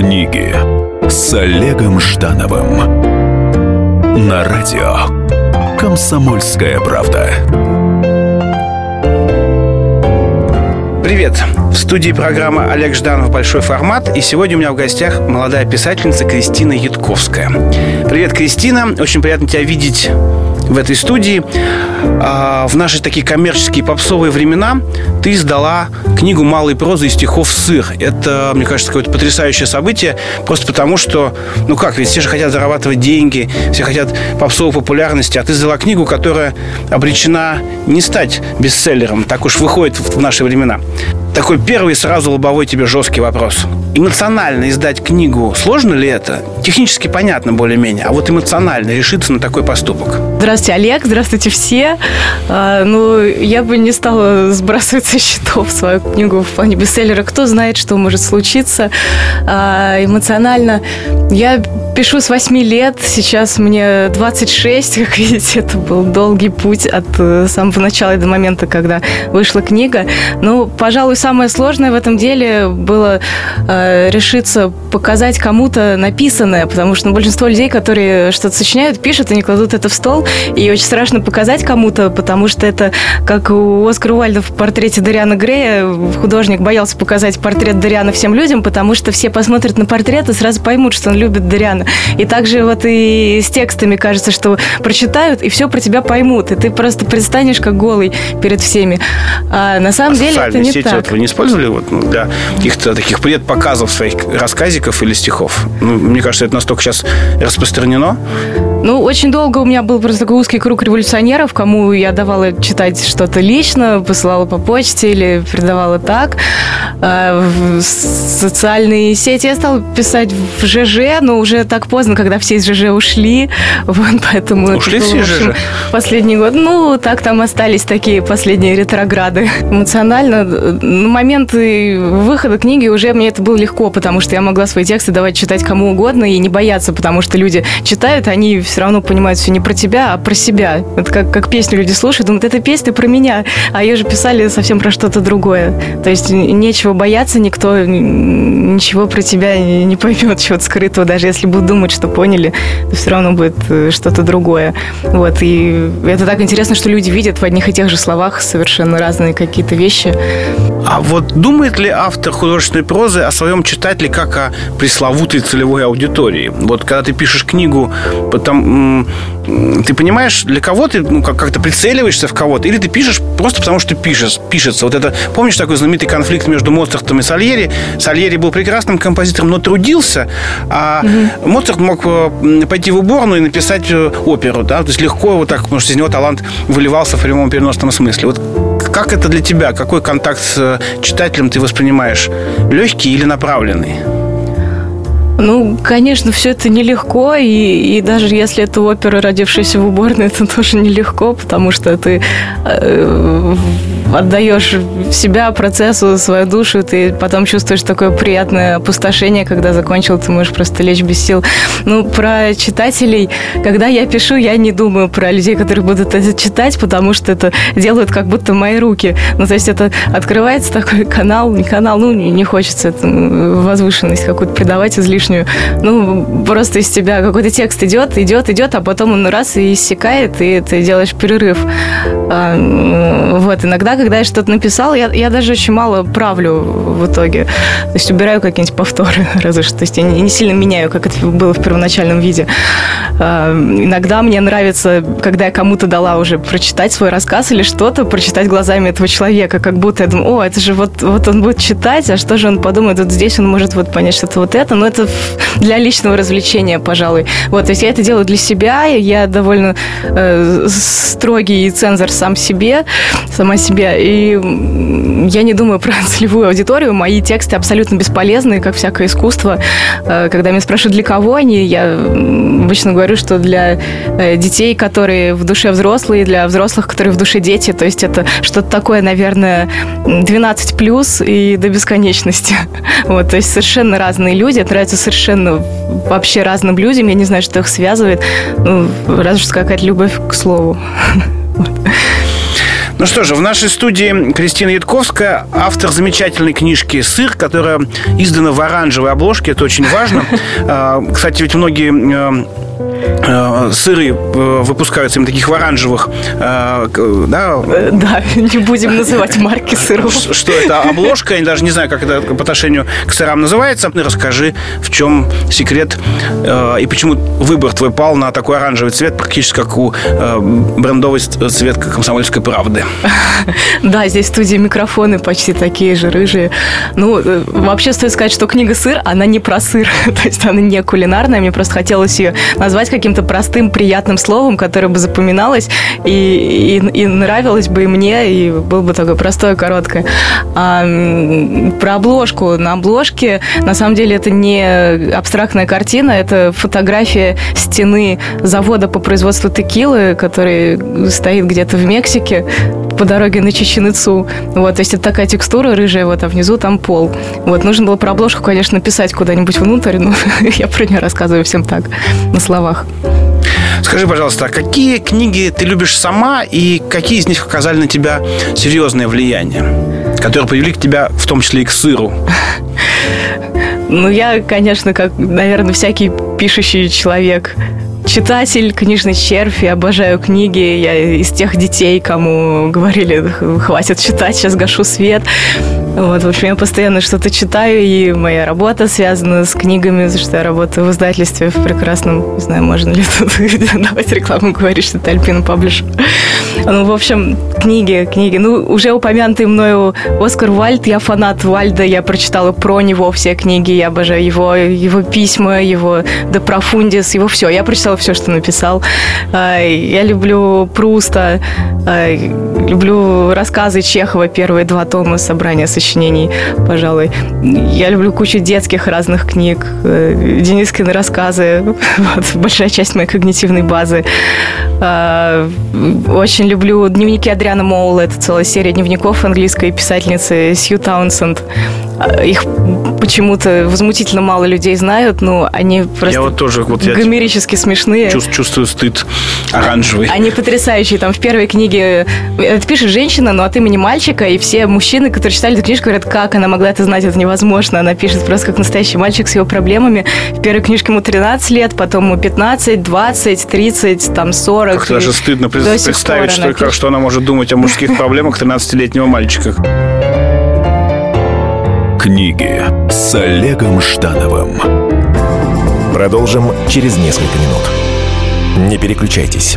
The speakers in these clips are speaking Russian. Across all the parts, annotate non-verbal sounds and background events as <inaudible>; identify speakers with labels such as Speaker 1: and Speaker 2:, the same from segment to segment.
Speaker 1: Книги с Олегом Ждановым на радио Комсомольская правда.
Speaker 2: Привет! В студии программа Олег Жданов «Большой формат» и сегодня у меня в гостях молодая писательница Кристина Ятковская. Привет, Кристина! Очень приятно тебя видеть в этой студии. А, в наши такие коммерческие попсовые времена ты издала книгу малой прозы и стихов «Сыр». Это, мне кажется, какое-то потрясающее событие, просто потому что, ну как, ведь все же хотят зарабатывать деньги, все хотят попсовой популярности, а ты издала книгу, которая обречена не стать бестселлером, так уж выходит в наши времена. Такой первый сразу лобовой тебе жесткий вопрос. Эмоционально издать книгу, сложно ли это? Технически понятно более-менее, а вот эмоционально решиться на такой поступок.
Speaker 3: Здравствуйте, Олег, здравствуйте все. А, ну, я бы не стала сбрасывать со счетов свою книгу в плане бестселлера. Кто знает, что может случиться а, эмоционально. Я пишу с 8 лет, сейчас мне 26, как <laughs> видите, это был долгий путь от э, самого начала до момента, когда вышла книга. Ну, пожалуй, самое сложное в этом деле было э, решиться показать кому-то написанное, потому что ну, большинство людей, которые что-то сочиняют, пишут, они кладут это в стол, и очень страшно показать кому-то, потому что это как у Оскара Уальда в портрете Дариана Грея, художник боялся показать портрет Дариана всем людям, потому что все посмотрят на портрет и сразу поймут, что он любит Дариана. И также вот и с текстами кажется, что прочитают и все про тебя поймут, и ты просто предстанешь как голый перед всеми. А на самом а деле это не
Speaker 2: сети
Speaker 3: так.
Speaker 2: Вы не использовали вот, ну, для каких-то таких предпоказов своих рассказиков или стихов? Ну, мне кажется, это настолько сейчас распространено.
Speaker 3: Ну, очень долго у меня был просто такой узкий круг революционеров, кому я давала читать что-то лично, посылала по почте или передавала так. А, в социальные сети я стала писать в ЖЖ, но уже так поздно, когда все из ЖЖ ушли. Вот, поэтому
Speaker 2: ушли
Speaker 3: это
Speaker 2: все
Speaker 3: был,
Speaker 2: из
Speaker 3: в общем,
Speaker 2: ЖЖ?
Speaker 3: Последний год. Ну, так там остались такие последние ретрограды. Эмоционально, на момент выхода книги уже мне это было легко, потому что я могла свои тексты давать читать кому угодно и не бояться, потому что люди читают, они все равно понимают все не про тебя, а про себя. Это как, как песню люди слушают, думают, это песня про меня, а ее же писали совсем про что-то другое. То есть нечего бояться, никто ничего про тебя не поймет, <laughs> чего-то скрытого, даже если будут думать, что поняли, то все равно будет э, что-то другое. Вот, и это так интересно, что люди видят в одних и тех же словах совершенно разные какие-то вещи.
Speaker 2: А вот думает ли автор художественной прозы о своем читателе как о пресловутой целевой аудитории? Вот когда ты пишешь книгу, потом, ты понимаешь, для кого ты ну, как- как-то прицеливаешься в кого-то, или ты пишешь просто потому, что пишешь, пишется. Вот это, помнишь такой знаменитый конфликт между Моцартом и Сальери? Сальери был прекрасным композитором, но трудился, а Моцарт мог э, пойти в уборную и написать э, оперу, да, то есть легко вот так, потому что из него талант выливался в прямом переносном смысле. Вот как это для тебя? Какой контакт с э, читателем ты воспринимаешь? Легкий или направленный?
Speaker 3: Ну, конечно, все это нелегко, и, и даже если это опера, родившаяся в уборной, <laughs> это тоже нелегко, потому что ты э, отдаешь себя процессу, свою душу, ты потом чувствуешь такое приятное опустошение, когда закончил, ты можешь просто лечь без сил. Ну, про читателей, когда я пишу, я не думаю про людей, которые будут это читать, потому что это делают как будто мои руки. Ну, то есть это открывается такой канал, не канал, ну, не хочется это, ну, возвышенность какую-то придавать излишнюю. Ну, просто из тебя какой-то текст идет, идет, идет, а потом он раз и иссякает, и ты делаешь перерыв. А, Вот, иногда, когда я что-то написала, я, я даже очень мало правлю в итоге. То есть убираю какие-нибудь повторы, <laughs> разве что. То есть я не, не сильно меняю, как это было в первоначальном виде. А, Иногда мне нравится, когда я кому-то дала уже прочитать свой рассказ или что-то, прочитать глазами этого человека, как будто я думаю, о, это же вот, вот он будет читать, а что же он подумает, вот здесь он может вот понять что-то вот это, но это для личного развлечения, пожалуй. Вот, то есть я это делаю для себя, я довольно э, строгий цензор сам себе, сама себе, и я не думаю про <laughs> целевую аудиторию, мои тексты абсолютно бесполезны, как всякое искусство. Э, Когда меня спрашивают, для кого они, я обычно говорю, что для э, детей, которые в душе взрослые, для взрослых, которые в душе дети, то есть это что-то такое, наверное, 12 плюс и до бесконечности. <laughs> Вот, то есть совершенно разные люди, это нравится совершенно вообще разным людям, я не знаю, что их связывает, ну, разве что какая-то любовь к слову. <laughs>
Speaker 2: Ну что же, в нашей студии Кристина Ятковская, автор замечательной книжки «Сыр», которая издана в оранжевой обложке. Это очень важно. А, кстати, ведь многие э, Э, сыры э, выпускаются именно таких в оранжевых,
Speaker 3: да? Да, <laughs> не будем называть марки сыров.
Speaker 2: Что это, обложка? Я даже не знаю, как это по отношению к сырам называется. Расскажи, в чем секрет и почему выбор твой пал на такой оранжевый цвет, практически как у брендовой цвет комсомольской правды.
Speaker 3: Да, здесь в студии микрофоны почти такие же, рыжие. Ну, вообще стоит сказать, что книга «Сыр», она не про сыр, <laughs> то есть она не кулинарная, мне просто хотелось ее назвать каким-то простым, приятным словом, которое бы запоминалось и, и, и нравилось бы и мне, и было бы такое простое, короткое. А, про обложку. На обложке, на самом деле, это не абстрактная картина, это фотография стены завода по производству текилы, который стоит где-то в Мексике по дороге на Чеченецу. Вот, то есть это такая текстура рыжая, вот, а внизу там пол. Вот, нужно было про обложку, конечно, писать куда-нибудь внутрь, но <laughs> я про нее рассказываю всем так, на словах.
Speaker 2: Скажи, пожалуйста, а какие книги ты любишь сама и какие из них оказали на тебя серьезное влияние, которые привели к тебя в том числе и к сыру?
Speaker 3: Ну, я, конечно, как, наверное, всякий пишущий человек, читатель, книжный червь, я обожаю книги, я из тех детей, кому говорили, хватит читать, сейчас гашу свет. Вот, в общем, я постоянно что-то читаю, и моя работа связана с книгами, потому что я работаю в издательстве в прекрасном, не знаю, можно ли тут <laughs> давать рекламу говорить, что это Альпина Паблиш. Ну, в общем, книги, книги. Ну, уже упомянутый мною Оскар Вальд, я фанат Вальда, я прочитала про него все книги, я обожаю его, его письма, его «De Profundis», его все. Я прочитала все, что написал. А, я люблю Пруста, а, люблю рассказы Чехова, первые два тома собрания сочинений, пожалуй. Я люблю кучу детских разных книг, э, Денискины рассказы, <laughs> вот, большая часть моей когнитивной базы. А, очень люблю дневники Адриана Моула, это целая серия дневников английской писательницы Сью Таунсенд. А, их почему-то возмутительно мало людей знают, но они просто я вот тоже, вот гомерически смешные.
Speaker 2: Чувств, чувствую стыд оранжевый.
Speaker 3: Они потрясающие. Там в первой книге это пишет женщина, но от имени мальчика, и все мужчины, которые читали эту книжку, говорят, как она могла это знать, это невозможно. Она пишет просто как настоящий мальчик с его проблемами. В первой книжке ему 13 лет, потом ему 15, 20, 30, там 40.
Speaker 2: Как даже стыдно представить, что, как, что она может думать о мужских проблемах 13-летнего мальчика.
Speaker 1: Книги с Олегом Ждановым.
Speaker 4: Продолжим через несколько минут. Не переключайтесь.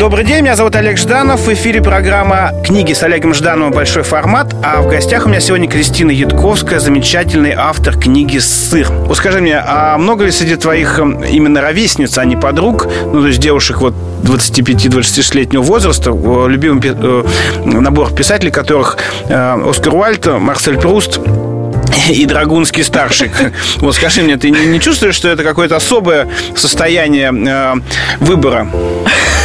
Speaker 2: Добрый день, меня зовут Олег Жданов. В эфире программа «Книги с Олегом Ждановым. Большой формат». А в гостях у меня сегодня Кристина Ядковская, замечательный автор книги «Сыр». Вот скажи мне, а много ли среди твоих эм, именно ровесниц, а не подруг, ну, то есть девушек вот 25-26-летнего возраста, любимый э, набор писателей, которых э, Оскар Уальд, Марсель Пруст, и Драгунский старший. <laughs> Вот скажи мне, ты не чувствуешь, что это какое-то особое состояние э, выбора?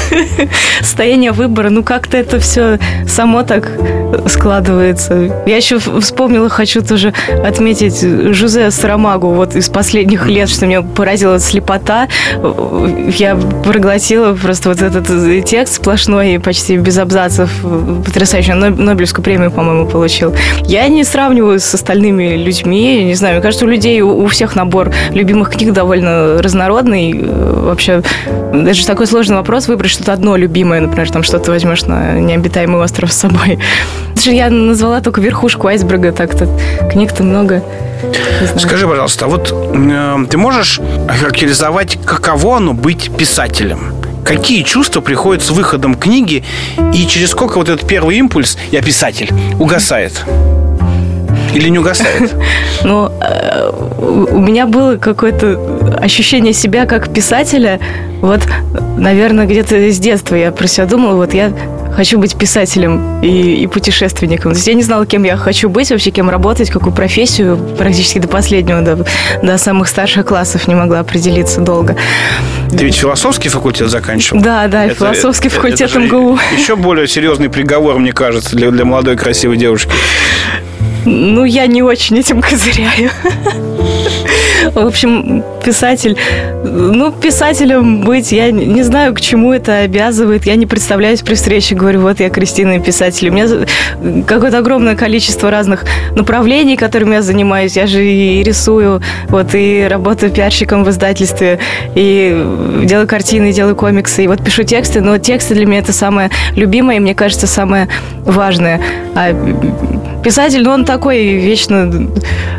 Speaker 2: <laughs>
Speaker 3: состояние выбора, ну как-то это все само так складывается. Я еще вспомнила, хочу тоже отметить Жузе Сарамагу вот из последних лет, что меня поразила слепота. Я проглотила просто вот этот текст сплошной, почти без абзацев, потрясающе. Нобелевскую премию, по-моему, получил. Я не сравниваю с остальными людьми, не знаю, мне кажется, у людей, у всех набор любимых книг довольно разнородный. Вообще, даже такой сложный вопрос выбрать что-то одно любимое, например, там что-то возьмешь на необитаемый остров с собой. Даже я назвала только верхушку айсберга, так-то книг-то много.
Speaker 2: Скажи, пожалуйста, а вот э, ты можешь охарактеризовать, каково оно быть писателем? Какие чувства приходят с выходом книги и через сколько вот этот первый импульс «я писатель» угасает? Или не угасает? <laughs>
Speaker 3: Ну, э, у меня было какое-то ощущение себя как писателя. Вот, наверное, где-то с детства я про себя думала, вот я хочу быть писателем и, и путешественником. То есть я не знала, кем я хочу быть, вообще кем работать, какую профессию, практически до последнего, до, до самых старших классов не могла определиться долго.
Speaker 2: Ты ведь философский факультет заканчивал?
Speaker 3: Да, да, это, философский это, факультет это МГУ.
Speaker 2: Еще более серьезный приговор, мне кажется, для, для молодой красивой девушки.
Speaker 3: Ну, я не очень этим <laughs> козыряю. В общем, писатель... Ну, писателем быть, я не знаю, к чему это обязывает. Я не представляюсь при встрече, говорю, вот я Кристина писатель. У меня какое-то огромное количество разных направлений, которыми я занимаюсь. Я же и рисую, вот, и работаю пиарщиком в издательстве, и делаю картины, делаю комиксы, и вот пишу тексты. Но тексты для меня это самое любимое, и мне кажется, самое важное. А писатель, ну, он такой вечно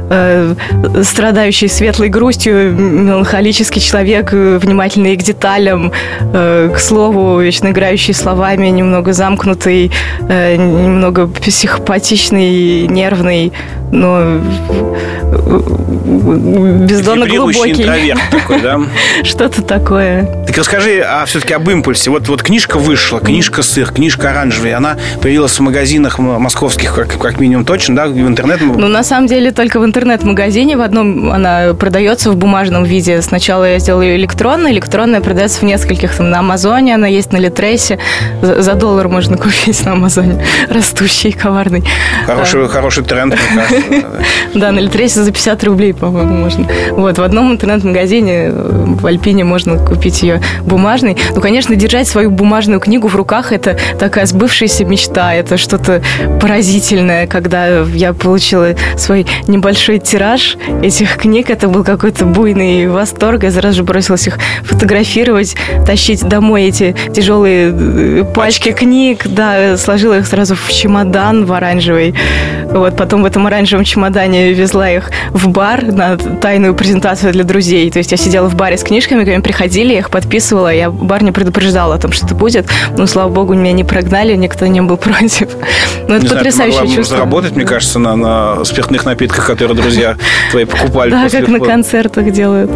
Speaker 3: э, страдающий светлой грустью, меланхолический человек, э, внимательный к деталям, э, к слову, вечно играющий словами, немного замкнутый, э, немного психопатичный, нервный, но бездонно глубокий.
Speaker 2: интроверт такой, да? <laughs>
Speaker 3: Что-то такое.
Speaker 2: Так расскажи а все-таки об импульсе. Вот, вот книжка вышла, книжка сыр, книжка оранжевая. Она появилась в магазинах московских, как, как минимум точно, да, в интернет?
Speaker 3: Ну, на самом деле, только в интернет-магазине. В одном она продается в бумажном виде. Сначала я сделала ее электронной. Электронная продается в нескольких. Там на Амазоне она есть, на Литресе. За, за доллар можно <laughs> купить на Амазоне. Растущий, коварный.
Speaker 2: Хороший, а, хороший тренд, мне кажется.
Speaker 3: Да, <laughs> на Литресе за 50 рублей, по-моему, можно. Вот, в одном интернет-магазине в Альпине можно купить ее бумажной. Ну, конечно, держать свою бумажную книгу в руках – это такая сбывшаяся мечта, это что-то поразительное. Когда я получила свой небольшой тираж этих книг, это был какой-то буйный восторг. Я сразу же бросилась их фотографировать, тащить домой эти тяжелые э, пачки книг. Да, сложила их сразу в чемодан в оранжевый. Вот, потом в этом оранжевом чемодане везла их в бар на тайную презентацию для друзей. То есть я сидела в баре с книжками, когда приходили, я их подписывала, я бар не предупреждала о том, что это будет. Но, слава богу, меня не прогнали, никто не был <laughs> против.
Speaker 2: Но ну, это не потрясающее знаю, чувство. заработать, мне кажется, на, на спиртных напитках, которые друзья твои покупали.
Speaker 3: Да, как на концертах делают.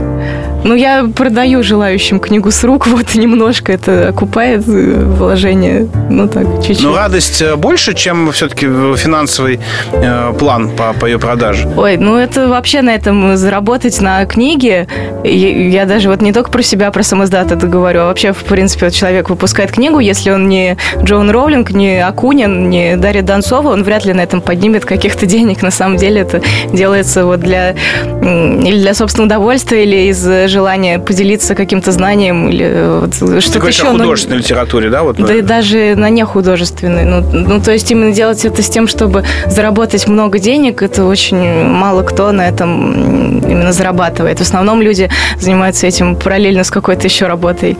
Speaker 3: Ну, я продаю желающим книгу с рук, <laughs> вот немножко это окупает э, вложение. Ну, так, чуть-чуть.
Speaker 2: Но радость э, больше, чем все-таки финансовый э, план по, по ее продаже?
Speaker 3: Ой, ну это вообще на этом заработать на книге. Я даже вот не только про себя, про самоздат это говорю, а вообще, в принципе, вот человек выпускает книгу, если он не Джон Роулинг, не Акунин, не Дарья Донцова, он вряд ли на этом поднимет каких-то денег. На самом деле это делается вот для или для собственного удовольствия, или из желание поделиться каким-то знанием или э, вот, что-то еще.
Speaker 2: о художественной но... литературе, да? Вот,
Speaker 3: да и даже на нехудожественной. Ну, ну, то есть именно делать это с тем, чтобы заработать много денег, это очень мало кто на этом именно зарабатывает. В основном люди занимаются этим параллельно с какой-то еще работой.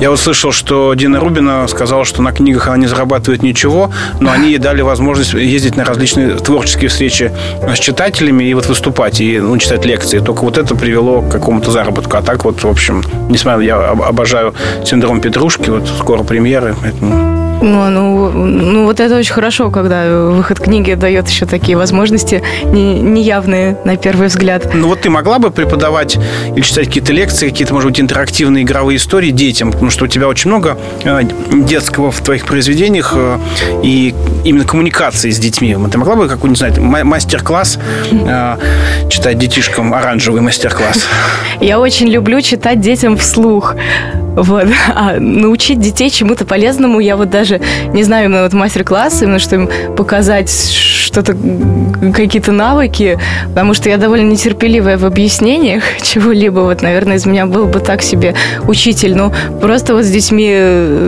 Speaker 2: Я вот слышал, что Дина Рубина сказала, что на книгах она не зарабатывает ничего, но они ей дали возможность ездить на различные творческие встречи с читателями и вот выступать, и ну, читать лекции. Только вот это привело к какому-то заработку. А так вот, в общем, несмотря я обожаю синдром Петрушки, вот скоро премьеры, поэтому
Speaker 3: ну, ну, ну, вот это очень хорошо, когда выход книги дает еще такие возможности не, неявные на первый взгляд.
Speaker 2: Ну, вот ты могла бы преподавать или читать какие-то лекции, какие-то, может быть, интерактивные игровые истории детям, потому что у тебя очень много э, детского в твоих произведениях э, и именно коммуникации с детьми. Ты могла бы какой-нибудь, знаю, мастер-класс э, читать детишкам, оранжевый мастер-класс?
Speaker 3: Я очень люблю читать детям вслух. Вот. А научить детей чему-то полезному я вот даже даже не знаю именно вот мастер-класс, именно что им показать что-то, какие-то навыки, потому что я довольно нетерпеливая в объяснениях <laughs> чего-либо. Вот, наверное, из меня был бы так себе учитель. Ну, просто вот с детьми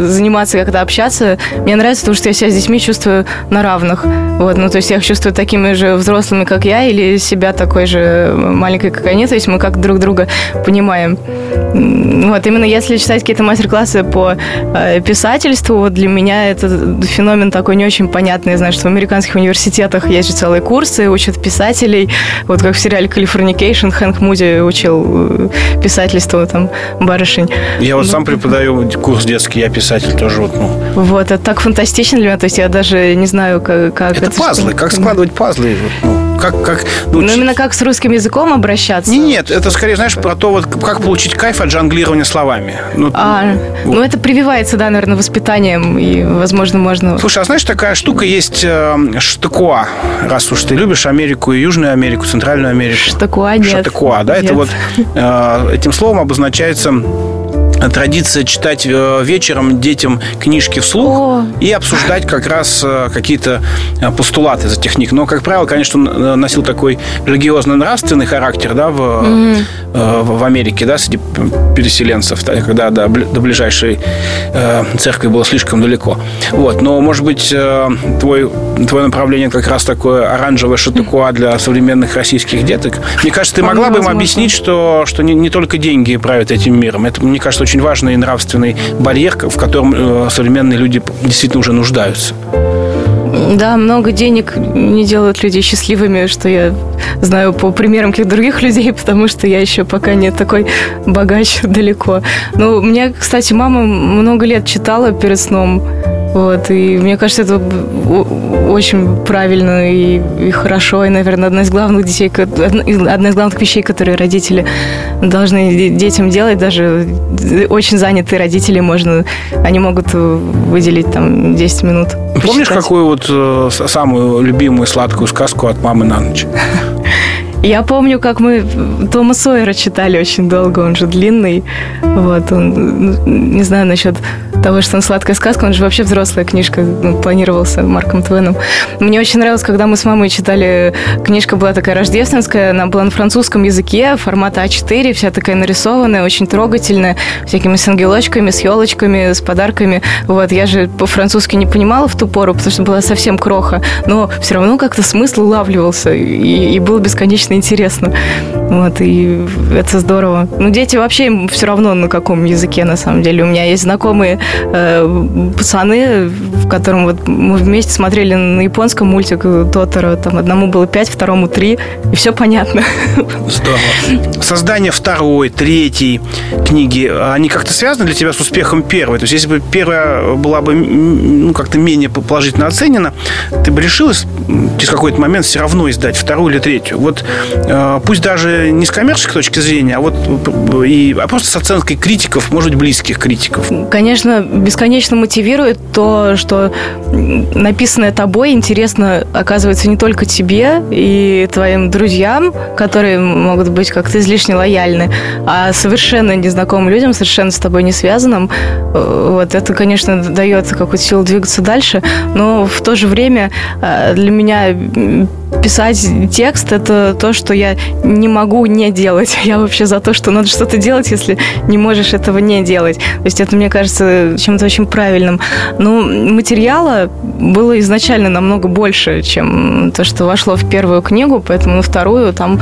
Speaker 3: заниматься, как-то общаться, мне нравится, потому что я себя с детьми чувствую на равных. Вот, ну, то есть я их чувствую такими же взрослыми, как я, или себя такой же маленькой, как они. То есть мы как друг друга понимаем. Вот, именно если читать какие-то мастер-классы по э, писательству, вот для меня это феномен такой не очень понятный. Я знаю, что в американских университетах есть же целые курсы, учат писателей. Вот как в сериале «Californication» Хэнк Муди учил э, писательству, там, барышень.
Speaker 2: Я вот ну, сам преподаю курс детский, я писатель тоже. Вот, ну.
Speaker 3: вот это так фантастично для меня. То есть я даже не знаю, как... как
Speaker 2: это, это пазлы, как складывать пазлы. Вот, ну как, как
Speaker 3: ну, ну, именно как с русским языком обращаться?
Speaker 2: Нет, это скорее, знаешь, про то, вот, как получить кайф от жонглирования словами.
Speaker 3: Ну, а, вот. ну это прививается, да, наверное, воспитанием, и, возможно, можно...
Speaker 2: Слушай, а знаешь, такая штука есть э, штакуа, раз уж ты любишь Америку и Южную Америку, Центральную Америку.
Speaker 3: Штакуа нет.
Speaker 2: Штакуа, да, нет. это вот э, этим словом обозначается традиция читать э, вечером детям книжки вслух О. и обсуждать как раз э, какие-то э, постулаты за техник. Но, как правило, конечно, он носил такой религиозно-нравственный характер да, в, mm в Америке, да, среди переселенцев, когда до, до ближайшей церкви было слишком далеко. Вот. Но, может быть, твой, твое направление как раз такое оранжевое шатукуа для современных российских деток. Мне кажется, ты могла бы им объяснить, что, что не, не только деньги правят этим миром. Это, мне кажется, очень важный нравственный барьер, в котором э, современные люди действительно уже нуждаются.
Speaker 3: Да, много денег не делают людей счастливыми, что я знаю по примерам каких других людей, <laughs> потому что я еще пока не такой богач <laughs> далеко. Ну, мне, кстати, мама много лет читала перед сном вот, и мне кажется, это очень правильно и, и хорошо, и, наверное, одна из главных детей, одна из главных вещей, которые родители должны детям делать, даже очень занятые родители, можно, они могут выделить там 10 минут.
Speaker 2: Посчитать. Помнишь, какую вот э, самую любимую сладкую сказку от мамы на ночь? <laughs>
Speaker 3: Я помню, как мы Тома Сойера читали очень долго, он же длинный. Вот, он, не знаю насчет того, что он сладкая сказка, он же вообще взрослая книжка, ну, планировался Марком Твеном. Мне очень нравилось, когда мы с мамой читали, книжка была такая рождественская, она была на французском языке, формата А4, вся такая нарисованная, очень трогательная, всякими с ангелочками, с елочками, с подарками. Вот, я же по-французски не понимала в ту пору, потому что была совсем кроха, но все равно как-то смысл улавливался, и, и было бесконечно интересно. Вот, и это здорово. Ну, дети вообще им все равно на каком языке, на самом деле. У меня есть знакомые э, пацаны, в котором вот мы вместе смотрели на японском мультик Тотора. Там одному было пять, второму три, и все понятно.
Speaker 2: Здорово. Создание второй, третьей книги, они как-то связаны для тебя с успехом первой? То есть, если бы первая была бы ну, как-то менее положительно оценена, ты бы решилась через какой-то момент все равно издать вторую или третью? Вот пусть даже не с коммерческой точки зрения, а вот и, а просто с оценкой критиков, может быть, близких критиков.
Speaker 3: Конечно, бесконечно мотивирует то, что написанное тобой интересно, оказывается, не только тебе и твоим друзьям, которые могут быть как-то излишне лояльны, а совершенно незнакомым людям, совершенно с тобой не связанным. Э, вот это, конечно, дает какую-то силу двигаться дальше, но в то же время э, для меня писать текст – это то, что я не могу не делать. <laughs> Я вообще за то, что надо что-то делать, если не можешь этого не делать. То есть это, мне кажется, чем-то очень правильным. Но материала было изначально намного больше, чем то, что вошло в первую книгу, поэтому на вторую там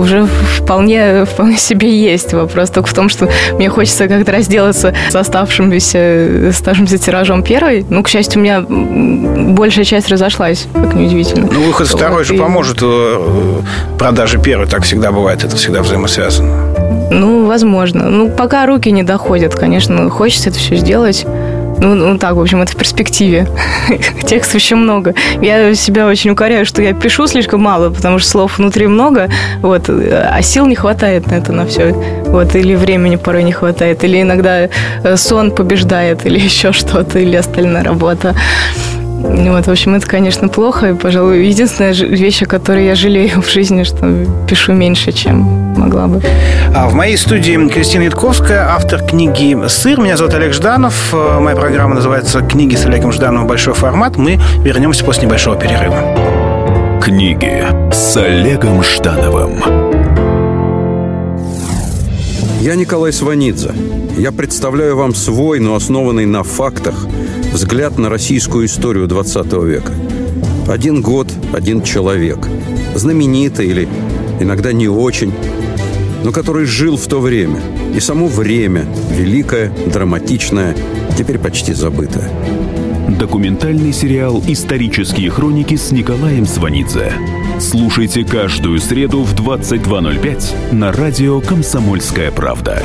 Speaker 3: уже вполне, <laughs> вполне себе есть. Вопрос только в том, что мне хочется как-то разделаться с оставшимся, оставшимся тиражом первой. Ну, к счастью, у меня большая часть разошлась, как неудивительно.
Speaker 2: Ну, выход второй второй же поможет э, продаже первой. Так всегда бывает, это всегда взаимосвязано.
Speaker 3: Ну, возможно. Ну, пока руки не доходят, конечно, хочется это все сделать. Ну, ну так, в общем, это в перспективе. <laughs> Текстов еще много. Я себя очень укоряю, что я пишу слишком мало, потому что слов внутри много, вот, а сил не хватает на это, на все. Вот, или времени порой не хватает, или иногда э, сон побеждает, или <laughs> еще что-то, или остальная работа. Вот, в общем, это, конечно, плохо. И, пожалуй, единственная вещь, о которой я жалею в жизни, что пишу меньше, чем могла бы.
Speaker 2: А в моей студии Кристина Ятковская, автор книги «Сыр». Меня зовут Олег Жданов. Моя программа называется «Книги с Олегом Ждановым. Большой формат». Мы вернемся после небольшого перерыва.
Speaker 1: Книги с Олегом Ждановым.
Speaker 5: Я Николай Сванидзе. Я представляю вам свой, но основанный на фактах, взгляд на российскую историю 20 века. Один год, один человек. Знаменитый или иногда не очень, но который жил в то время. И само время, великое, драматичное, теперь почти забытое.
Speaker 1: Документальный сериал «Исторические хроники» с Николаем Сванидзе. Слушайте каждую среду в 22.05 на радио «Комсомольская правда».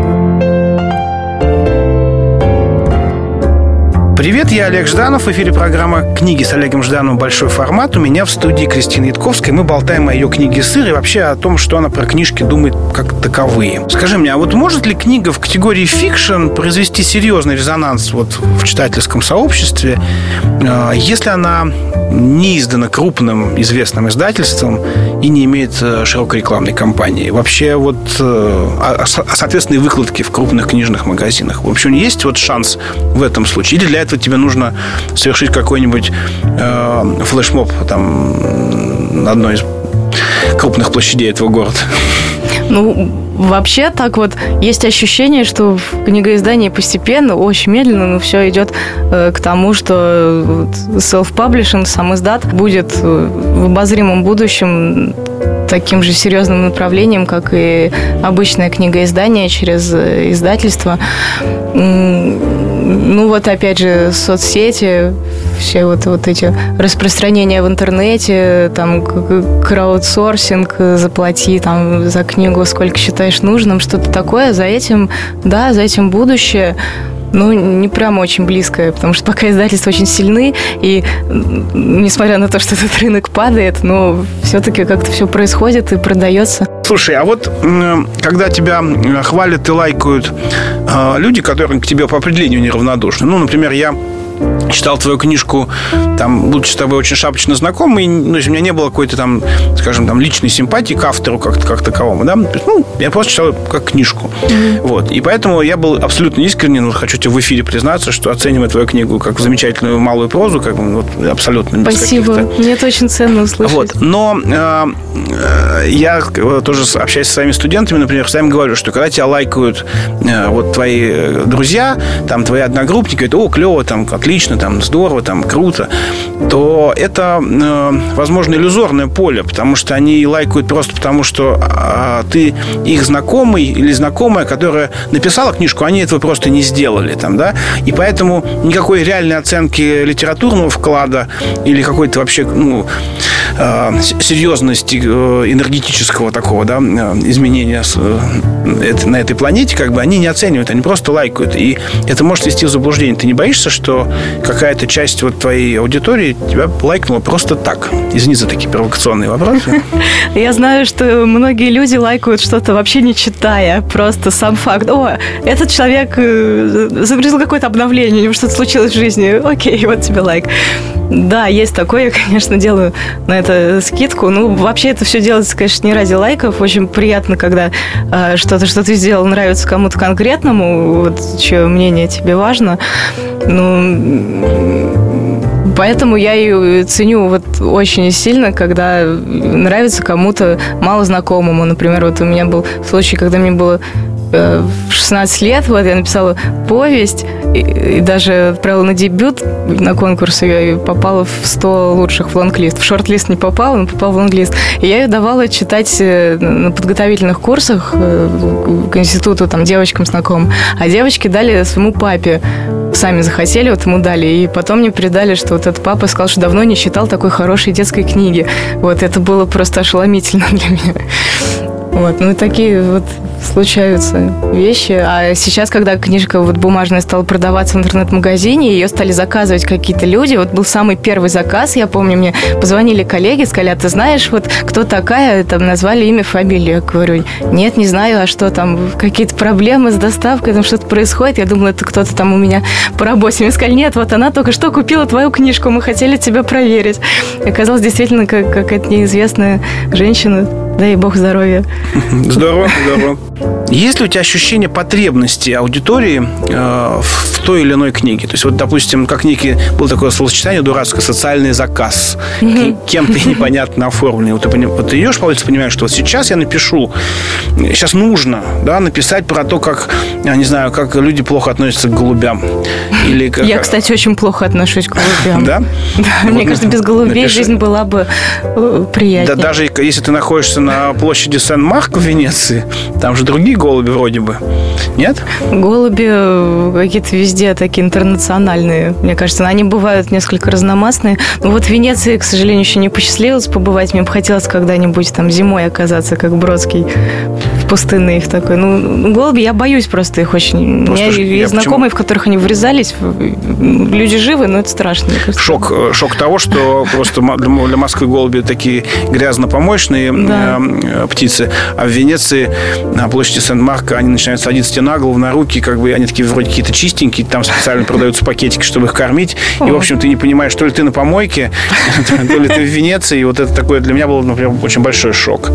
Speaker 2: Привет, я Олег Жданов. В эфире программа «Книги с Олегом Ждановым. Большой формат». У меня в студии Кристина Ятковская. Мы болтаем о ее книге «Сыр» и вообще о том, что она про книжки думает как таковые. Скажи мне, а вот может ли книга в категории фикшн произвести серьезный резонанс вот в читательском сообществе, э, если она не издана крупным известным издательством и не имеет э, широкой рекламной кампании? Вообще вот, э, соответственно, и выкладки в крупных книжных магазинах. В общем, есть вот шанс в этом случае? Или для этого тебе нужно совершить какой-нибудь э, флешмоб там на одной из крупных площадей этого города?
Speaker 3: Ну, вообще так вот есть ощущение, что в книгоиздании постепенно, очень медленно, но все идет э, к тому, что self-publishing, сам издат, будет э, в обозримом будущем таким же серьезным направлением, как и обычное книгоиздание через э, издательство. Ну вот опять же соцсети, все вот, вот эти распространения в интернете, там краудсорсинг, заплати там за книгу сколько считаешь нужным, что-то такое. За этим, да, за этим будущее. Ну, не прямо очень близкое, потому что пока издательства очень сильны, и несмотря на то, что этот рынок падает, но все-таки как-то все происходит и продается.
Speaker 2: Слушай, а вот когда тебя хвалят и лайкают а, люди, которые к тебе по определению неравнодушны, ну, например, я читал твою книжку, там, будучи с тобой очень шапочно знакомый, ну, у меня не было какой-то там, скажем, там, личной симпатии к автору как, как таковому, да, ну, я просто читал как книжку, mm-hmm. вот, и поэтому я был абсолютно искренен, вот, хочу тебе в эфире признаться, что оцениваю твою книгу как замечательную малую прозу, как бы, вот, абсолютно.
Speaker 3: Спасибо, мне это очень ценно услышать.
Speaker 2: Вот, но э, э, я тоже общаюсь со своими студентами, например, с говорю, что когда тебя лайкают э, вот твои друзья, там, твои одногруппники, говорят, о, клево, там, отлично, там здорово, там круто, то это, э, возможно, иллюзорное поле, потому что они лайкают просто потому, что а, ты их знакомый или знакомая, которая написала книжку, они этого просто не сделали, там, да, и поэтому никакой реальной оценки литературного вклада или какой-то вообще, ну, э, серьезности э, энергетического такого, да, изменения на этой планете, как бы они не оценивают, они просто лайкают, и это может вести в заблуждение. Ты не боишься, что какая-то часть вот твоей аудитории тебя лайкнула просто так? Извини за такие провокационные вопросы. <laughs>
Speaker 3: Я знаю, что многие люди лайкают что-то вообще не читая, просто сам факт. О, этот человек э, загрузил какое-то обновление, у него что-то случилось в жизни. Окей, вот тебе лайк. Да, есть такое, я, конечно, делаю на это скидку. Ну, вообще это все делается, конечно, не ради лайков. Очень приятно, когда э, что-то, что ты сделал, нравится кому-то конкретному, вот чье мнение тебе важно. Ну, поэтому я ее ценю вот очень сильно, когда нравится кому-то мало знакомому. Например, вот у меня был случай, когда мне было в 16 лет, вот я написала повесть и, и даже отправила на дебют на конкурс, я попала в 100 лучших в лонглист. В шорт-лист не попала, но попала в лонглист. И я ее давала читать э, на подготовительных курсах э, к институту, там, девочкам знакомым. А девочки дали своему папе сами захотели, вот ему дали. И потом мне передали, что вот этот папа сказал, что давно не читал такой хорошей детской книги. Вот это было просто ошеломительно <laughs> для меня. Вот, ну и такие вот случаются вещи. А сейчас, когда книжка вот бумажная стала продаваться в интернет-магазине, ее стали заказывать какие-то люди. Вот был самый первый заказ, я помню, мне позвонили коллеги, сказали, а ты знаешь, вот кто такая, там назвали имя, фамилию. Я говорю, нет, не знаю, а что там, какие-то проблемы с доставкой, там что-то происходит. Я думала, это кто-то там у меня по работе. Мне сказали, нет, вот она только что купила твою книжку, мы хотели тебя проверить. И оказалось действительно как, какая-то неизвестная женщина. Дай бог здоровья.
Speaker 2: Здорово, <laughs> здорово. Есть ли у тебя ощущение потребности аудитории э, в той или иной книге? То есть, вот, допустим, как некий был такое словосочетание дурацкое «социальный заказ», кем-то непонятно оформленный. Вот ты, вот ты идешь по улице, понимаешь, что вот сейчас я напишу, сейчас нужно да, написать про то, как, я не знаю, как люди плохо относятся к голубям.
Speaker 3: Или как... Я, кстати, очень плохо отношусь к голубям.
Speaker 2: Да?
Speaker 3: Да, мне кажется, без голубей жизнь была бы э, приятнее.
Speaker 2: Да, даже если ты находишься на площади Сен-Марк в Венеции, там же другие голуби вроде бы. Нет?
Speaker 3: Голуби э, какие-то везде такие интернациональные. Мне кажется, они бывают несколько разномастные. Но вот в Венеции, к сожалению, еще не посчастливилось побывать. Мне бы хотелось когда-нибудь там зимой оказаться, как Бродский, в пустынной в такой. Ну, голуби, я боюсь просто их очень. Просто У меня есть знакомые, почему? в которых они врезались. Люди живы, но это страшно.
Speaker 2: Шок, э, шок того, что просто для Москвы голуби такие грязно-помощные да. Э, птицы, а в Венеции на площади Сент-Марка они начинают садиться тебе на голову, на руки, как бы они такие вроде какие-то чистенькие, там специально продаются пакетики, чтобы их кормить. И, в общем, ты не понимаешь, то ли ты на помойке, <laughs> то ли ты в Венеции. И вот это такое для меня был, например, очень большой шок.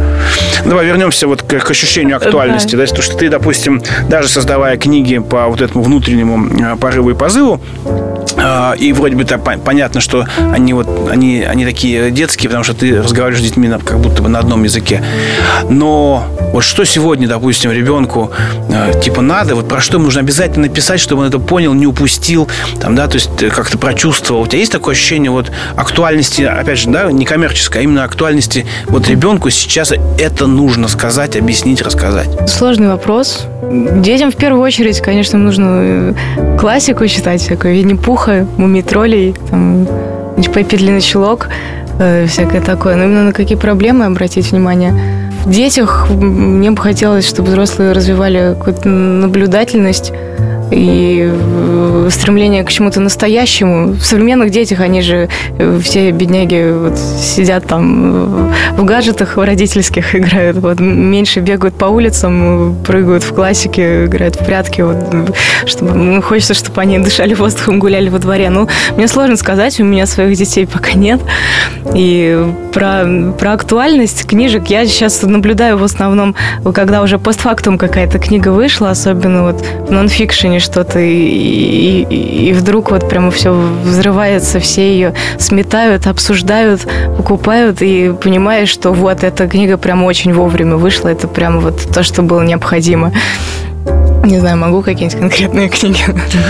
Speaker 2: Давай вернемся вот к, ощущению актуальности. Да, то, что ты, допустим, даже создавая книги по вот этому внутреннему э, порыву и позыву, э, и вроде бы так понятно, что они вот они, они такие детские, потому что ты разговариваешь с детьми как будто бы на одном языке. Но вот что сегодня, допустим, ребенку э, типа надо, вот про что нужно обязательно написать, чтобы он это понял, не упустил, там, да, то есть э, как-то прочувствовал. У тебя есть такое ощущение вот актуальности, опять же, да, не коммерческой, а именно актуальности вот ребенку сейчас это нужно сказать, объяснить, рассказать?
Speaker 3: Сложный вопрос. Детям в первую очередь, конечно, нужно э, классику читать, всякую Винни-Пуха, Мумий-троллей, там, Пеппи Длинный Чулок, э, всякое такое. Но именно на какие проблемы обратить внимание – в детях мне бы хотелось, чтобы взрослые развивали какую-то наблюдательность и э, стремление к чему-то настоящему. В современных детях они же э, все бедняги вот сидят там э, в гаджетах родительских играют, вот меньше бегают по улицам, прыгают в классике, играют в прятки, вот, чтобы ну, хочется, чтобы они дышали воздухом, гуляли во дворе. Ну, мне сложно сказать, у меня своих детей пока нет. И про, про актуальность книжек я сейчас наблюдаю в основном, когда уже постфактум какая-то книга вышла, особенно вот в нонфикшене жизни что-то, и, и, и вдруг вот прямо все взрывается, все ее сметают, обсуждают, покупают, и понимаешь, что вот эта книга прямо очень вовремя вышла, это прямо вот то, что было необходимо. Не знаю, могу какие-нибудь конкретные книги.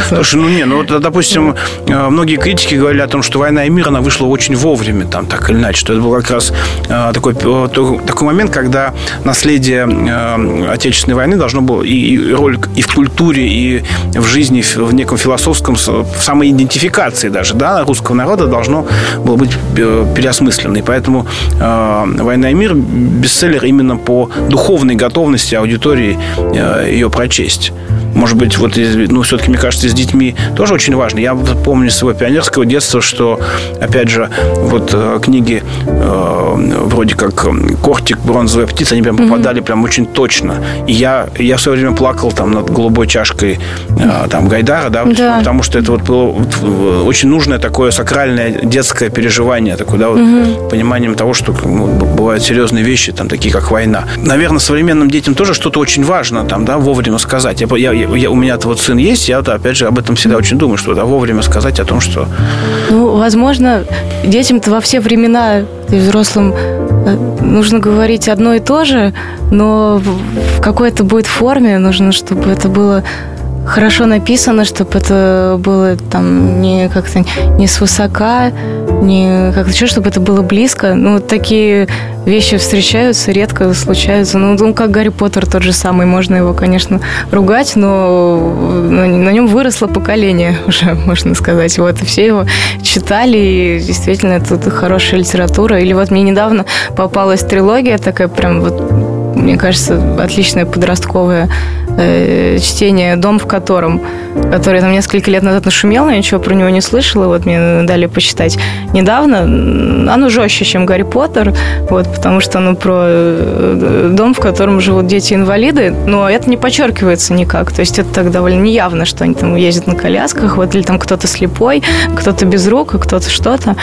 Speaker 2: Слушай, ну не, ну вот, допустим, э, многие критики говорили о том, что «Война и мир», она вышла очень вовремя, там, так или иначе, что это был как раз э, такой, такой момент, когда наследие э, Отечественной войны должно было и, и роль и в культуре, и в жизни, в неком философском, в самоидентификации даже, да, русского народа должно было быть переосмыслено. Поэтому «Война и мир» бестселлер именно по духовной готовности аудитории ее прочесть есть. Может быть, вот, ну, все-таки, мне кажется, с детьми тоже очень важно. Я помню своего пионерского детства, что, опять же, вот э, книги э, вроде как «Кортик», «Бронзовая птица», они прям попадали mm-hmm. прям очень точно. И я, я в свое время плакал там над голубой чашкой э, там Гайдара, да, да, потому что это вот было вот, очень нужное такое сакральное детское переживание, такое, да, вот, mm-hmm. пониманием того, что ну, бывают серьезные вещи, там, такие как война. Наверное, современным детям тоже что-то очень важно там, да, вовремя сказать. Я, я, я, у меня-то вот сын есть, я, опять же, об этом всегда очень думаю, что да, вовремя сказать о том, что...
Speaker 3: Ну, возможно, детям-то во все времена и взрослым э, нужно говорить одно и то же, но в какой-то будет форме нужно, чтобы это было хорошо написано, чтобы это было там не как-то не свысока, не как-то что, чтобы это было близко. Ну, такие вещи встречаются, редко случаются. Ну, ну, как Гарри Поттер тот же самый, можно его, конечно, ругать, но на, на нем выросло поколение <laughs> уже, можно сказать. Вот, все его читали, и действительно, это хорошая литература. Или вот мне недавно попалась трилогия такая прям вот мне кажется, отличное подростковое э, чтение «Дом в котором», который там несколько лет назад нашумел, я ничего про него не слышала, вот мне дали почитать недавно. Оно жестче, чем «Гарри Поттер», вот, потому что оно про э, дом, в котором живут дети-инвалиды, но это не подчеркивается никак, то есть это так довольно неявно, что они там ездят на колясках, вот, или там кто-то слепой, кто-то без рук, а кто-то что-то.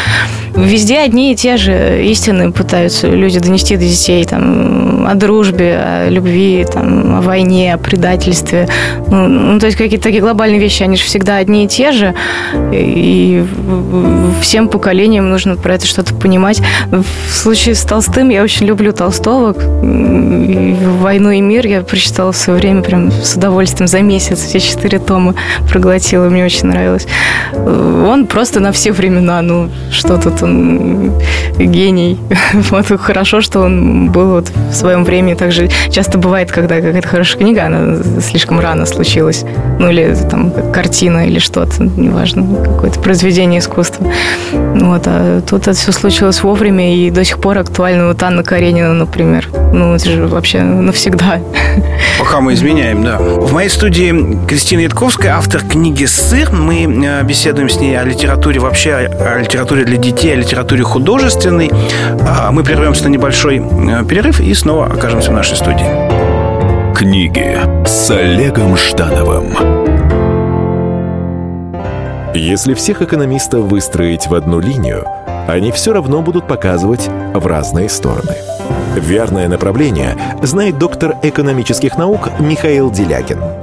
Speaker 3: Везде одни и те же истины пытаются люди донести до детей, там, о дружбе, о любви, там, о войне, о предательстве. Ну, ну то есть какие-то такие глобальные вещи, они же всегда одни и те же. И всем поколениям нужно про это что-то понимать. В случае с Толстым я очень люблю Толстого. И «Войну и мир» я прочитала в свое время прям с удовольствием за месяц. Все четыре тома проглотила, мне очень нравилось. Он просто на все времена, ну, что тут он гений. <laughs> Вот хорошо, что он был вот в своем времени. Также часто бывает, когда какая-то хорошая книга, она слишком рано случилась. Ну, или там картина или что-то, неважно, какое-то произведение искусства. Вот, а тут это все случилось вовремя и до сих пор актуально. Вот Анна Каренина, например. Ну, это же вообще навсегда. <laughs>
Speaker 2: Пока мы изменяем, да. В моей студии Кристина Ятковская, автор книги «Сыр». Мы э, беседуем с ней о литературе вообще, о литературе для детей, о литературе художественной. А мы прервемся на небольшой э, перерыв и снова окажемся в нашей студии.
Speaker 1: Книги с Олегом Ждановым.
Speaker 4: Если всех экономистов выстроить в одну линию, они все равно будут показывать в разные стороны. Верное направление знает доктор экономических наук Михаил Делягин.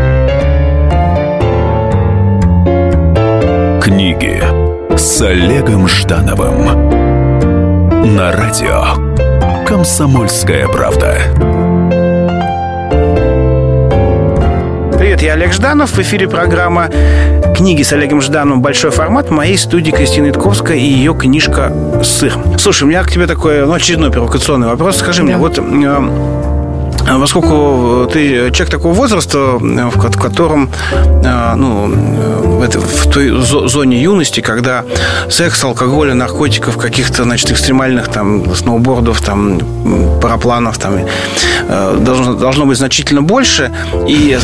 Speaker 1: Книги с Олегом Ждановым на радио «Комсомольская правда».
Speaker 2: Привет, я Олег Жданов. В эфире программа «Книги с Олегом Ждановым. Большой формат». В моей студии Кристина Итковская и ее книжка «Сыр». Слушай, у меня к тебе такой, ну, очередной провокационный вопрос. Скажи да. мне, вот э, поскольку ты человек такого возраста, в котором, ну, в, этой, той зоне юности, когда секс, алкоголь, наркотиков, каких-то, значит, экстремальных там сноубордов, там, парапланов, там, должно, должно быть значительно больше, и,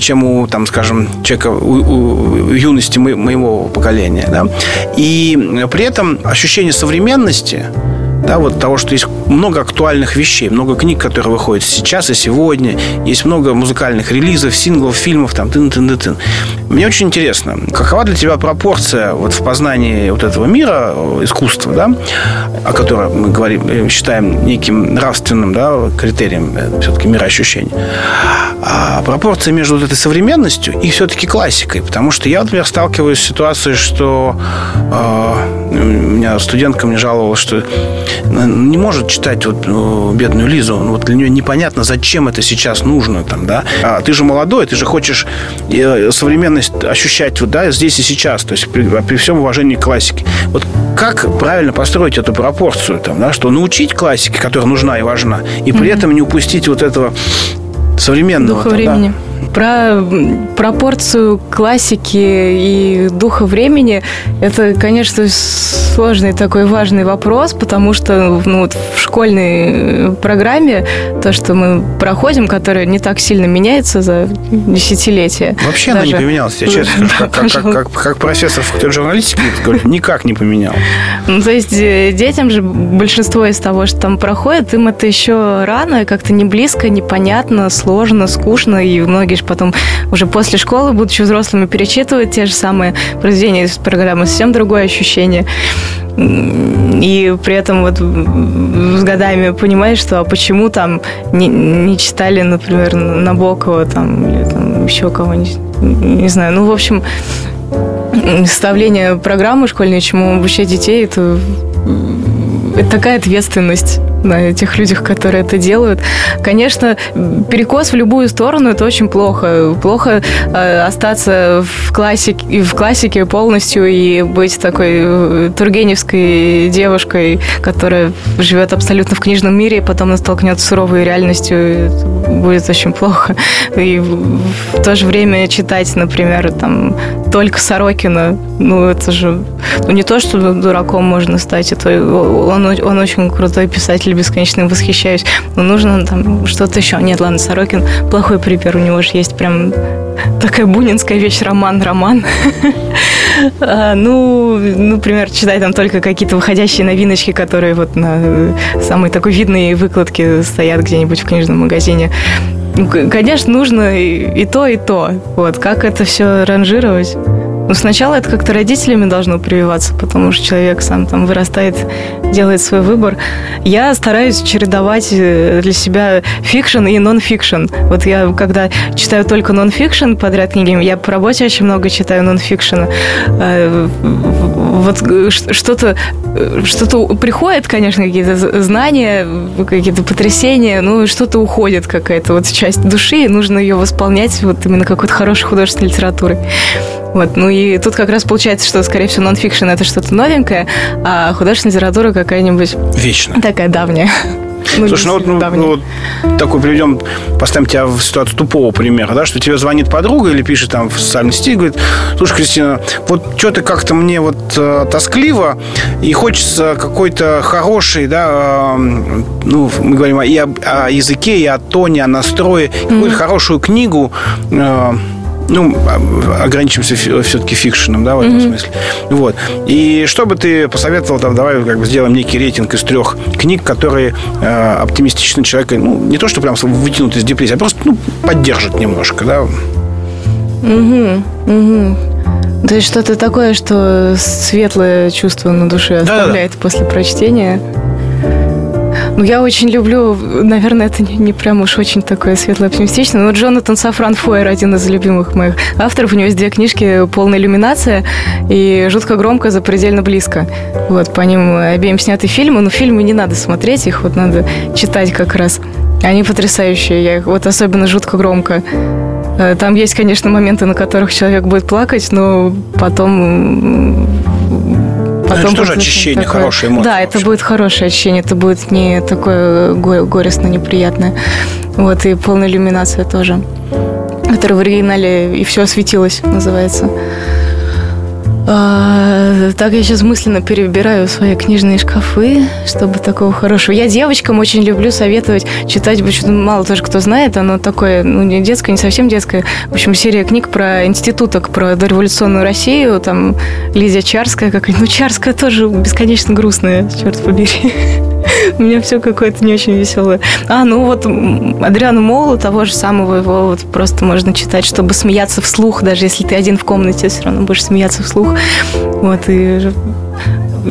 Speaker 2: чем у, там, скажем, человека у, у юности моего поколения, да, и при этом ощущение современности, да, вот того, что есть много актуальных вещей, много книг, которые выходят сейчас и сегодня, есть много музыкальных релизов, синглов, фильмов, там, тын тын тын Мне очень интересно, какова для тебя пропорция вот в познании вот этого мира, искусства, да, о котором мы говорим, э, считаем неким нравственным, да, критерием э, все-таки мироощущения, а пропорция между вот этой современностью и все-таки классикой, потому что я, например, сталкиваюсь с ситуацией, что э, у меня студентка мне жаловалась, что не может читать вот ну, бедную Лизу. Вот для нее непонятно, зачем это сейчас нужно. Там, да? А ты же молодой, ты же хочешь э, современность ощущать вот, да, здесь и сейчас. То есть при, при всем уважении к классике. Вот как правильно построить эту пропорцию? Там, да, что научить классике, которая нужна и важна, и при mm-hmm. этом не упустить вот этого современного.
Speaker 3: Духа времени. Да? Про пропорцию классики и духа времени это, конечно, сложный такой важный вопрос, потому что ну, вот в школьной программе то, что мы проходим, которое не так сильно меняется за десятилетия.
Speaker 2: Вообще даже. она не поменялась, я честно скажу. <laughs> Как, как, как, как профессор факультета журналистики, никак не поменял.
Speaker 3: Ну, то есть э, детям же большинство из того, что там проходит, им это еще рано, как-то не близко, непонятно, сложно, скучно, и многие же потом уже после школы, будучи взрослыми, перечитывают те же самые произведения из программы, совсем другое ощущение. И при этом вот с годами понимаешь, что а почему там не, не читали, например, Набокова там, или там еще кого-нибудь, не знаю. Ну, в общем, составление программы школьной, чему обучать детей, это, это такая ответственность на этих людях, которые это делают. Конечно, перекос в любую сторону это очень плохо. Плохо э, остаться в классике, в классике полностью и быть такой э, тургеневской девушкой, которая живет абсолютно в книжном мире, и потом она столкнется с суровой реальностью, будет очень плохо. И в то же время читать, например, там только Сорокина, ну это же ну, не то, что дураком можно стать, это он, он очень крутой писатель, бесконечно восхищаюсь, но нужно там что-то еще. Нет, ладно, Сорокин плохой пример, у него же есть прям такая бунинская вещь, роман-роман. <laughs> А, ну, например, читать там только какие-то выходящие новиночки, которые вот на самой такой видной выкладке стоят где-нибудь в книжном магазине. Ну, конечно, нужно и то, и то. Вот, как это все ранжировать? Ну, сначала это как-то родителями должно прививаться, потому что человек сам там вырастает, делает свой выбор. Я стараюсь чередовать э, для себя фикшн и нон-фикшн. Вот я, когда читаю только нон-фикшн подряд книги, я по работе очень много читаю нон-фикшн. Э, вот э, что-то что-то приходит, конечно, какие-то знания, какие-то потрясения, ну, что-то уходит какая-то вот часть души, и нужно ее восполнять вот именно какой-то хорошей художественной литературой. Вот, ну и тут как раз получается, что, скорее всего, нонфикшн это что-то новенькое, а художественная литература какая-нибудь...
Speaker 2: Вечная.
Speaker 3: Такая давняя. <laughs>
Speaker 2: Ну, Слушай, ну вот, ну, ну, вот такой приведем, поставим тебя в ситуацию тупого примера, да, что тебе звонит подруга или пишет там в социальной сети, говорит, слушай, Кристина, вот что-то как-то мне вот э, тоскливо, и хочется какой-то хороший, да, э, ну, мы говорим и о, о языке, и о тоне, о настрое, mm-hmm. какую-то хорошую книгу, э, ну, ограничимся все-таки фикшеном, да, в этом mm-hmm. смысле. Вот. И что бы ты посоветовал, там, давай как бы сделаем некий рейтинг из трех книг, которые э, оптимистично человека, ну, не то, что прям вытянут из депрессии, а просто, ну, поддержат немножко, да.
Speaker 3: Угу, угу. То есть что-то такое, что светлое чувство на душе оставляет Да-да-да. после прочтения. Ну, я очень люблю, наверное, это не, не прям уж очень такое светло оптимистичное, но Джонатан Сафран Фойер, один из любимых моих авторов, у него есть две книжки «Полная иллюминация» и «Жутко громко, запредельно близко». Вот, по ним обеим сняты фильмы, но фильмы не надо смотреть, их вот надо читать как раз. Они потрясающие, я их вот особенно жутко громко. Э, там есть, конечно, моменты, на которых человек будет плакать, но потом
Speaker 2: Потом это тоже очищение, такое... хорошее эмоции.
Speaker 3: Да, это будет хорошее очищение, это будет не такое горестно неприятное. Вот, и полная иллюминация тоже, которая в оригинале «И все осветилось» называется. А, так я сейчас мысленно перебираю свои книжные шкафы, чтобы такого хорошего. Я девочкам очень люблю советовать читать, почему мало тоже кто знает, оно такое, ну, не детское, не совсем детское. В общем, серия книг про институток, про дореволюционную Россию, там Лидия Чарская какая-нибудь. Ну, Чарская тоже бесконечно грустная, черт побери. <laughs> У меня все какое-то не очень веселое. А, ну вот Адриану Молу, того же самого, его вот просто можно читать, чтобы смеяться вслух, даже если ты один в комнате, все равно будешь смеяться вслух. Вот, и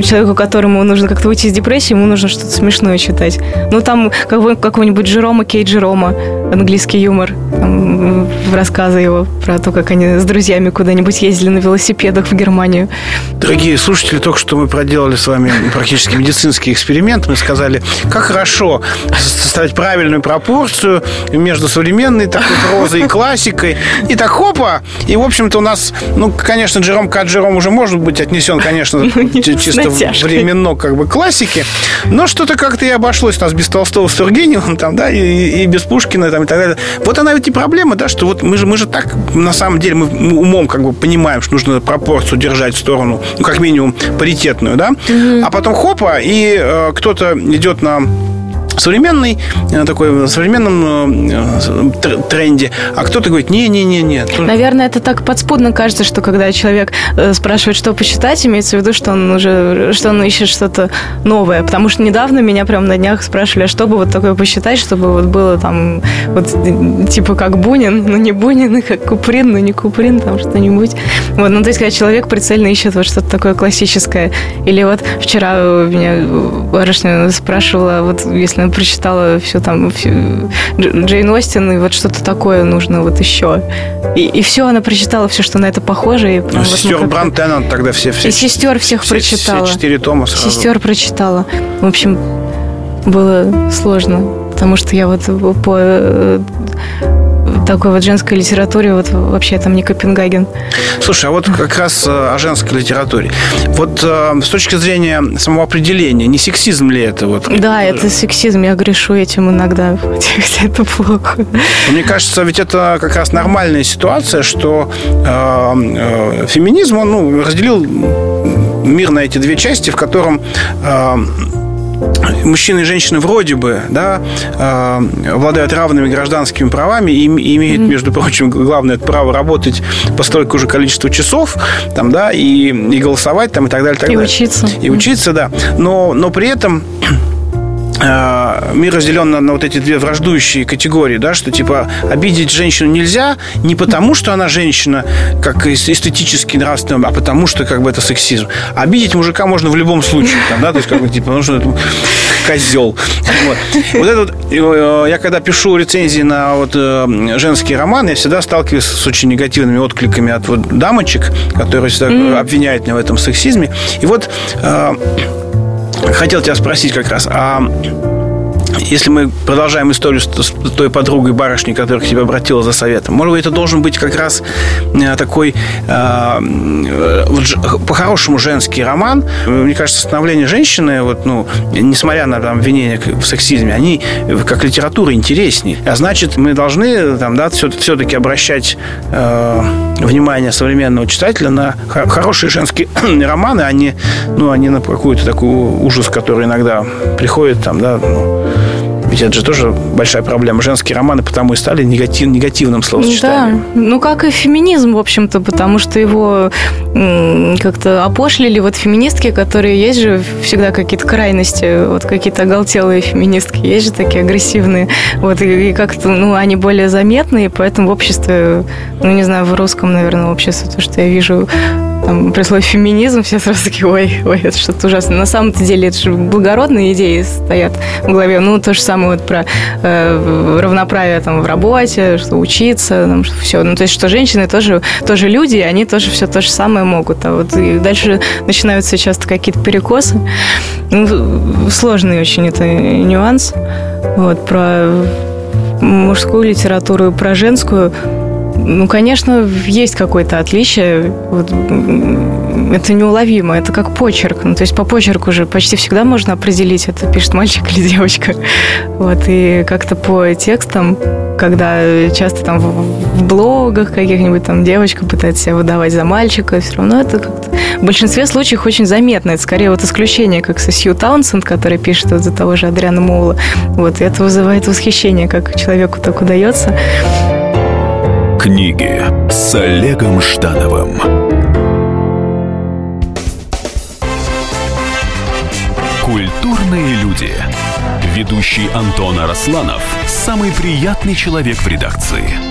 Speaker 3: человеку, которому нужно как-то выйти из депрессии, ему нужно что-то смешное читать. Ну, там какого-нибудь Джерома, Кейт Джерома, английский юмор, там, рассказы его про то, как они с друзьями куда-нибудь ездили на велосипедах в Германию.
Speaker 2: Дорогие слушатели, только что мы проделали с вами практически медицинский эксперимент. Мы сказали, как хорошо составить правильную пропорцию между современной такой прозой и классикой. И так хопа! И, в общем-то, у нас, ну, конечно, Джером К. Джером уже может быть отнесен, конечно, <laughs> ну, чисто временно как бы классики. Но что-то как-то и обошлось у нас без Толстого с Тургеневым, там, да, и, и без Пушкина, там, и так далее. Вот она ведь и проблема, да, что вот мы же, мы же так, на самом деле, мы умом как бы понимаем, что нужно пропорцию держать в сторону, ну, как минимум, паритетную, да, mm-hmm. а потом хопа, и э, кто-то идет на современный, э, такой современном э, тренде, а кто-то говорит, не-не-не-не.
Speaker 3: Наверное, это так подспудно кажется, что когда человек э, спрашивает, что почитать, имеется в виду, что он уже, что он ищет что-то новое, потому что недавно меня прям на днях спрашивали, а что бы вот такое посчитать, чтобы вот было там, вот типа как Бунин, но не Бунин, и как Куприн, но не Куприн, там что-нибудь. Вот, ну то есть, когда человек прицельно ищет вот что-то такое классическое, или вот вчера меня барышня спрашивала, вот если прочитала все там, все, Джейн Остин, и вот что-то такое нужно вот еще. И, и все, она прочитала все, что на это похоже. И
Speaker 2: ну, вот, сестер ну, Брантена тогда все, все...
Speaker 3: И сестер всех
Speaker 2: все,
Speaker 3: прочитала.
Speaker 2: Все четыре тома
Speaker 3: сразу. Сестер прочитала. В общем, было сложно, потому что я вот по э, такой вот женской литературе вот вообще там не Копенгаген.
Speaker 2: Слушай, а вот как раз э, о женской литературе. Вот э, с точки зрения самого определения, не сексизм ли это? Вот?
Speaker 3: Да, это сексизм, я грешу этим иногда, <laughs> хотя <laughs> это плохо.
Speaker 2: Мне кажется, ведь это как раз нормальная ситуация, что э, э, феминизм, он ну, разделил мир на эти две части, в котором э, мужчины и женщины вроде бы да, э, обладают равными гражданскими правами и, имеют, между прочим, главное это право работать по столько же количеству часов, там, да, и, и голосовать там, и так далее. Так
Speaker 3: и
Speaker 2: далее.
Speaker 3: учиться.
Speaker 2: И учиться, да. Но, но при этом мир разделен на, на вот эти две враждующие категории, да, что типа обидеть женщину нельзя не потому, что она женщина, как эстетически нравственно, а потому что как бы это сексизм. Обидеть мужика можно в любом случае, там, да, то есть как бы типа, потому что это козел. Вот. вот это вот, э, я когда пишу рецензии на вот э, женские романы, я всегда сталкиваюсь с очень негативными откликами от вот дамочек, которые всегда mm-hmm. обвиняют меня в этом сексизме. И вот хотел тебя спросить как раз, а если мы продолжаем историю с, той подругой барышней, которая к тебе обратилась за советом, может быть, это должен быть как раз э, такой э, по-хорошему женский роман. Мне кажется, становление женщины, вот, ну, несмотря на там, обвинения в сексизме, они как литература интереснее. А значит, мы должны там, да, все-таки обращать э, внимание современного читателя на хорошие женские <clears throat> романы, а не, ну, а не на какой-то такой ужас, который иногда приходит там, да, ну, ведь это же тоже большая проблема. Женские романы потому и стали негатив, негативным словосочетанием.
Speaker 3: Да, ну как и феминизм, в общем-то, потому что его как-то опошлили вот феминистки, которые есть же всегда какие-то крайности, вот какие-то оголтелые феминистки, есть же такие агрессивные, вот, и, и как-то, ну, они более заметные, поэтому в обществе, ну, не знаю, в русском, наверное, обществе, то, что я вижу там, при слове феминизм все сразу такие, ой, ой, это что-то ужасное. На самом-то деле это же благородные идеи стоят в голове. Ну, то же самое вот про э, равноправие там в работе, что учиться, там, что все. Ну, то есть, что женщины тоже, тоже люди, и они тоже все то же самое могут. А вот и дальше начинаются часто какие-то перекосы. Ну, сложный очень это нюанс. Вот, про мужскую литературу про женскую – ну, конечно, есть какое-то отличие. Вот, это неуловимо, это как почерк. Ну, то есть по почерку уже почти всегда можно определить, это пишет мальчик или девочка. Вот, и как-то по текстам, когда часто там в, блогах каких-нибудь там девочка пытается себя выдавать за мальчика, все равно это как-то в большинстве случаев очень заметно. Это скорее вот исключение, как со Сью Таунсенд, который пишет вот за того же Адриана Моула. Вот, и это вызывает восхищение, как человеку так удается.
Speaker 1: Книги с Олегом Ждановым Культурные люди. Ведущий Антон Арасланов – самый приятный человек в редакции.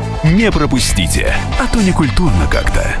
Speaker 1: Не пропустите, а то не культурно как-то.